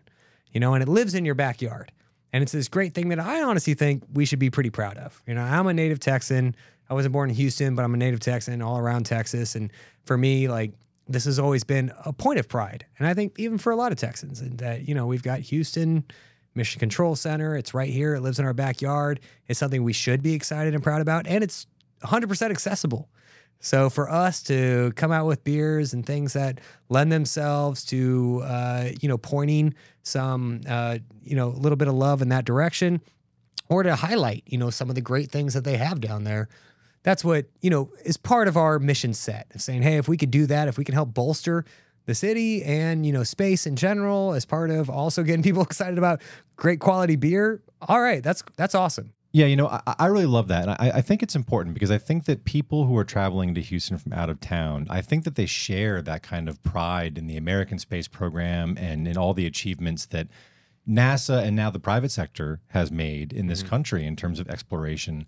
Speaker 4: you know, and it lives in your backyard. And it's this great thing that I honestly think we should be pretty proud of. You know, I'm a native Texan. I wasn't born in Houston, but I'm a native Texan all around Texas. And for me, like, this has always been a point of pride. And I think even for a lot of Texans, and that, you know, we've got Houston Mission Control Center. It's right here. It lives in our backyard. It's something we should be excited and proud about. And it's 100% accessible. So for us to come out with beers and things that lend themselves to, uh, you know, pointing some, uh, you know, a little bit of love in that direction, or to highlight, you know, some of the great things that they have down there. That's what you know is part of our mission set. Of saying, hey, if we could do that, if we can help bolster the city and you know space in general, as part of also getting people excited about great quality beer. All right, that's that's awesome.
Speaker 2: Yeah, you know, I, I really love that. And I, I think it's important because I think that people who are traveling to Houston from out of town, I think that they share that kind of pride in the American space program and in all the achievements that NASA and now the private sector has made in this mm-hmm. country in terms of exploration.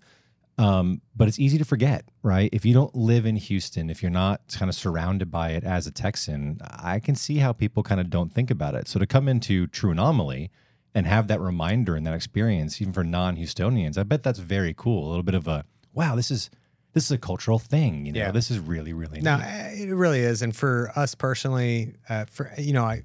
Speaker 2: Um, but it's easy to forget, right? If you don't live in Houston, if you're not kind of surrounded by it as a Texan, I can see how people kind of don't think about it. So to come into True Anomaly and have that reminder and that experience, even for non-Houstonians, I bet that's very cool. A little bit of a wow, this is this is a cultural thing. You know,
Speaker 4: Yeah.
Speaker 2: this is really really
Speaker 4: No,
Speaker 2: neat.
Speaker 4: uh, it really is. And for us personally, uh, for you know, I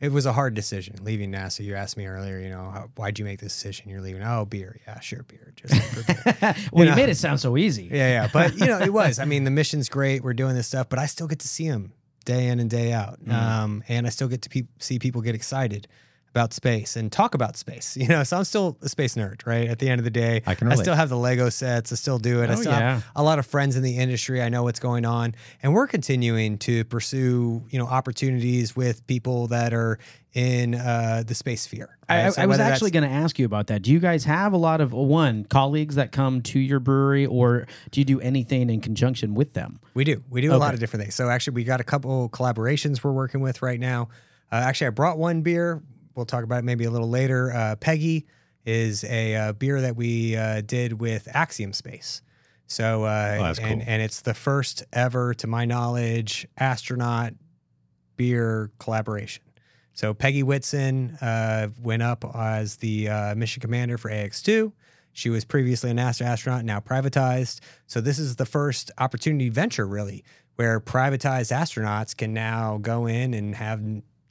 Speaker 4: it was a hard decision leaving NASA. You asked me earlier, you know, how, why'd you make this decision? You're leaving. Oh, beer. Yeah, sure, beer. Just beer.
Speaker 1: well, you
Speaker 4: know.
Speaker 1: made it sound so easy.
Speaker 4: Yeah, yeah. But you know, it was. I mean, the mission's great. We're doing this stuff, but I still get to see them day in and day out.
Speaker 2: Mm.
Speaker 4: Um, and I still get to pe- see people get excited about space and talk about space. You know, so I'm still a space nerd, right? At the end of the day,
Speaker 2: I can
Speaker 4: I still have the Lego sets. I still do it. I
Speaker 1: Oh,
Speaker 4: still
Speaker 1: yeah.
Speaker 4: have a lot of friends in the industry. I know what's going on, and we're continuing to pursue, you know, opportunities with people that are in uh, the space sphere.
Speaker 1: I.
Speaker 4: So
Speaker 1: I was actually going to ask you about that. Do you guys have a lot of one colleagues that come to your brewery, or do you do anything in conjunction with them?
Speaker 4: We do. We do a lot of different things. So actually, we got a couple collaborations we're working with right now. Uh, actually, I brought one beer. We'll talk about it maybe a little later. Uh, Peggy is a uh, beer that we uh, did with Axiom Space. So uh,
Speaker 2: Oh,
Speaker 4: and
Speaker 2: cool.
Speaker 4: and it's the first ever, to my knowledge, astronaut beer collaboration. So Peggy Whitson uh, went up as the uh, mission commander for AX2. She was previously a NASA astronaut, now privatized. So this is the first opportunity venture, really, where privatized astronauts can now go in and have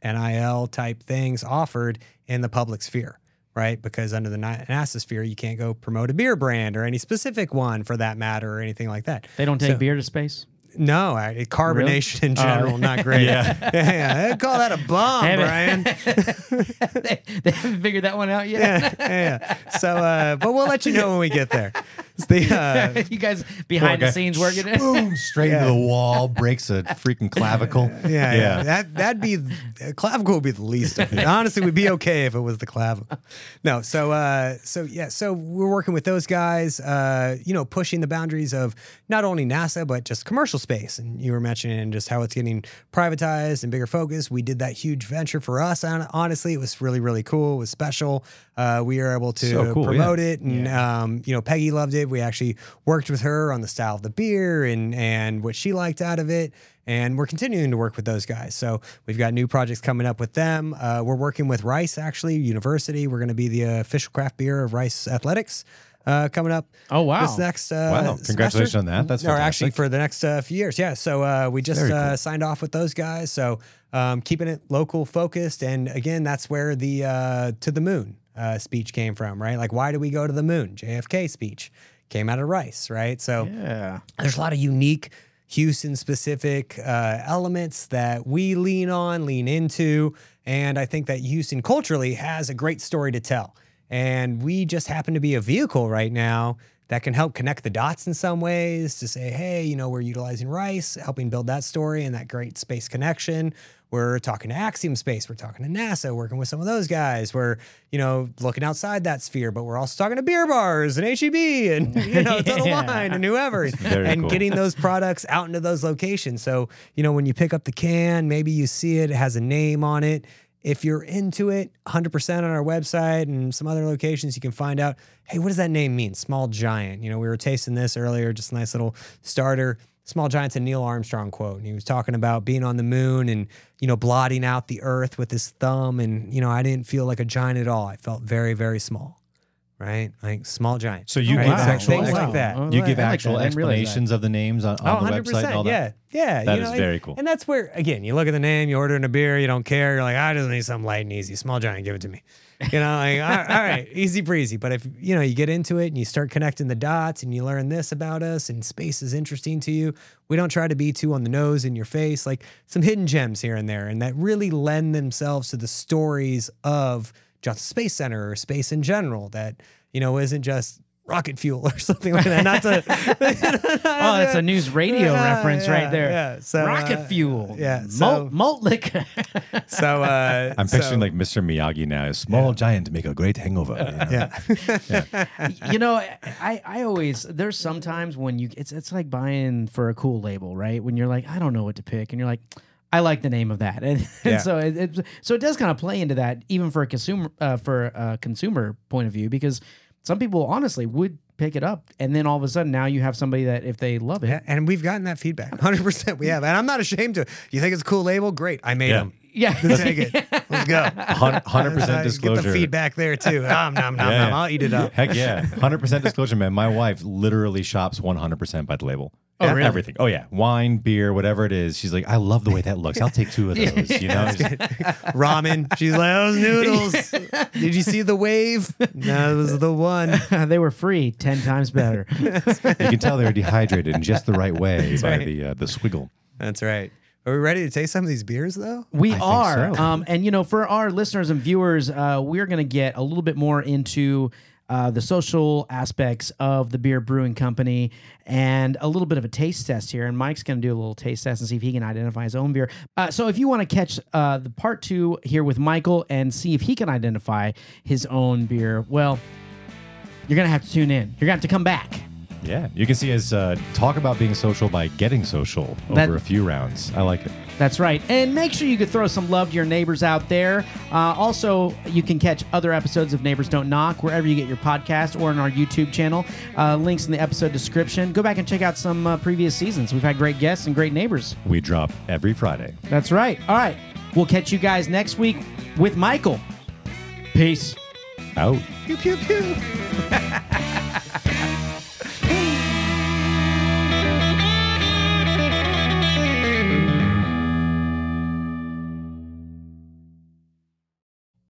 Speaker 4: NIL type things offered in the public sphere, right? Because under the NASA sphere, you can't go promote a beer brand or any specific one for that matter or anything like that.
Speaker 1: They don't take
Speaker 4: So-
Speaker 1: beer to space.
Speaker 4: No, I, carbonation in general, not great.
Speaker 2: Yeah.
Speaker 4: yeah. Call that a bomb, Brian.
Speaker 1: they, they haven't figured that one out yet.
Speaker 4: yeah, yeah, yeah. So, uh, but we'll let you know when we get there. It's the, uh,
Speaker 1: you guys behind the scenes working.
Speaker 2: Boom, straight into the wall, breaks a freaking clavicle.
Speaker 4: yeah, yeah, That that'd be clavicle would be the least of it. Honestly, we'd be okay if it was the clavicle. No, so uh, so yeah, so we're working with those guys. Uh, you know, pushing the boundaries of not only NASA but just commercial space. And you were mentioning just how it's getting privatized and bigger focus. We did that huge venture for us. hon- Honestly, it was really really cool. It was special. Uh, we were able to
Speaker 2: So cool,
Speaker 4: promote
Speaker 2: yeah.
Speaker 4: it, and um, you know, Peggy loved it. We actually worked with her on the style of the beer and and what she liked out of it. And we're continuing to work with those guys. So we've got new projects coming up with them. Uh, we're working with Rice, actually, University. We're going to be the official craft beer of Rice Athletics uh, coming up.
Speaker 1: Oh, wow.
Speaker 4: This next uh,
Speaker 2: Wow, congratulations
Speaker 4: semester.
Speaker 2: on that. That's
Speaker 4: or actually for the next uh, few years. Yeah. So uh, we just uh,
Speaker 2: cool.
Speaker 4: signed off with those guys. So um, keeping it local focused, and again, that's where the uh, to the moon uh, speech came from, right? Like, why do we go to the moon? JFK speech came out of Rice, right? So
Speaker 1: Yeah.
Speaker 4: there's a lot of unique Houston specific uh, elements that we lean on, lean into. And I think that Houston culturally has a great story to tell. And we just happen to be a vehicle right now that can help connect the dots in some ways to say, hey, you know, we're utilizing Rice, helping build that story and that great space connection. We're talking to Axiom Space. We're talking to NASA, working with some of those guys. We're, you know, looking outside that sphere, but we're also talking to beer bars and HEB and, you know, Total
Speaker 1: Yeah.
Speaker 4: Wine and whoever. And
Speaker 2: cool.
Speaker 4: getting those products out into those locations. So, you know, when you pick up the can, maybe you see it, it has a name on it. If you're into it, 100% on our website and some other locations, you can find out, hey, what does that name mean? Small Giant. You know, we were tasting this earlier, just a nice little starter. Small Giant's and Neil Armstrong quote. And he was talking about being on the moon and, you know, blotting out the earth with his thumb. And, you know, I didn't feel like a giant at all. I felt very, very small, right? Like small giant.
Speaker 2: So you
Speaker 4: Right?
Speaker 2: give
Speaker 4: So
Speaker 2: actual
Speaker 4: things
Speaker 2: ex-
Speaker 4: like that.
Speaker 1: Oh,
Speaker 2: You give
Speaker 1: like
Speaker 2: actual
Speaker 1: that. I didn't realize that.
Speaker 2: explanations of the names on, on oh, the website and all that.
Speaker 4: Yeah, yeah.
Speaker 2: That
Speaker 4: you
Speaker 2: is very
Speaker 4: and-
Speaker 2: cool.
Speaker 4: And that's where, again, you look at the name, you're ordering a beer, you don't care. You're like, I just need something light and easy. Small giant, give it to me. You know, like, all, all right, easy breezy. But if you know you get into it and you start connecting the dots and you learn this about us and space is interesting to you, we don't try to be too on the nose in your face. Like some hidden gems here and there, and that really lend themselves to the stories of Johnson Space Center or space in general. That you know isn't just rocket fuel or something like that. Not to
Speaker 1: Oh, that's a news radio
Speaker 4: Yeah,
Speaker 1: reference
Speaker 4: yeah,
Speaker 1: right there.
Speaker 4: yeah. So,
Speaker 1: Rocket
Speaker 4: uh,
Speaker 1: fuel.
Speaker 4: yeah,
Speaker 1: Malt,
Speaker 4: so-
Speaker 1: malt liquor.
Speaker 4: So uh,
Speaker 2: I'm picturing
Speaker 4: so-
Speaker 2: like Mr. Miyagi now. A small giant make a great hangover. you know?
Speaker 4: yeah.
Speaker 1: you know, I, I always there's sometimes when you it's it's like buying for a cool label, right? When you're like, I don't know what to pick, and you're like, I like the name of that, and, and
Speaker 4: Yeah.
Speaker 1: so it, it so it does kind of play into that, even for a consumer uh, for a consumer point of view, because some people honestly would pick it up, and then all of a sudden now you have somebody that if they love it,
Speaker 4: Yeah, and we've gotten that feedback. 100% we have. And I'm not ashamed to. You think it's a cool label? Great. I made
Speaker 2: Yeah.
Speaker 4: them.
Speaker 1: yeah,
Speaker 4: Take it. Let's go.
Speaker 2: 100%
Speaker 4: Uh,
Speaker 2: disclosure.
Speaker 4: Get the feedback there too. Nom, nom, nom,
Speaker 2: Yeah.
Speaker 4: nom. I'll eat it up.
Speaker 2: Heck yeah. 100% disclosure, man. My wife literally shops 100% by the label.
Speaker 1: Oh, really?
Speaker 2: Everything. Oh, yeah. Wine, beer, whatever it is. She's like, I love the way that looks. I'll take two of those. You know?
Speaker 4: Ramen. She's like, those noodles. Did you see the wave? No, it was the one.
Speaker 1: they were free, ten times better.
Speaker 2: you can tell they were dehydrated in just the right way by
Speaker 4: right.
Speaker 2: the uh, the swiggle.
Speaker 4: That's right. Are we ready to taste some of these beers though?
Speaker 1: We
Speaker 2: think
Speaker 1: are.
Speaker 2: so.
Speaker 1: Um, and, you know, for our listeners and viewers, uh, we're going to get a little bit more into uh, the social aspects of the beer brewing company and a little bit of a taste test here. And Mike's going to do a little taste test and see if he can identify his own beer. Uh, so if you want to catch uh, the part two here with Michael and see if he can identify his own beer, well, you're going to have to tune in. You're going to have to come back.
Speaker 2: Yeah. You can see us uh, talk about being social by getting social over
Speaker 1: That-
Speaker 2: a few rounds. I like it.
Speaker 1: That's right. And make sure you could throw some love to your neighbors out there. Uh, also, you can catch other episodes of Neighbors Don't Knock wherever you get your podcast or on our YouTube channel. Uh, links in the episode description. Go back and check out some uh, previous seasons. We've had great guests and great neighbors.
Speaker 2: We drop every Friday.
Speaker 1: That's right. All right. We'll catch you guys next week with Michael. Peace.
Speaker 2: Out.
Speaker 4: Pew pew pew.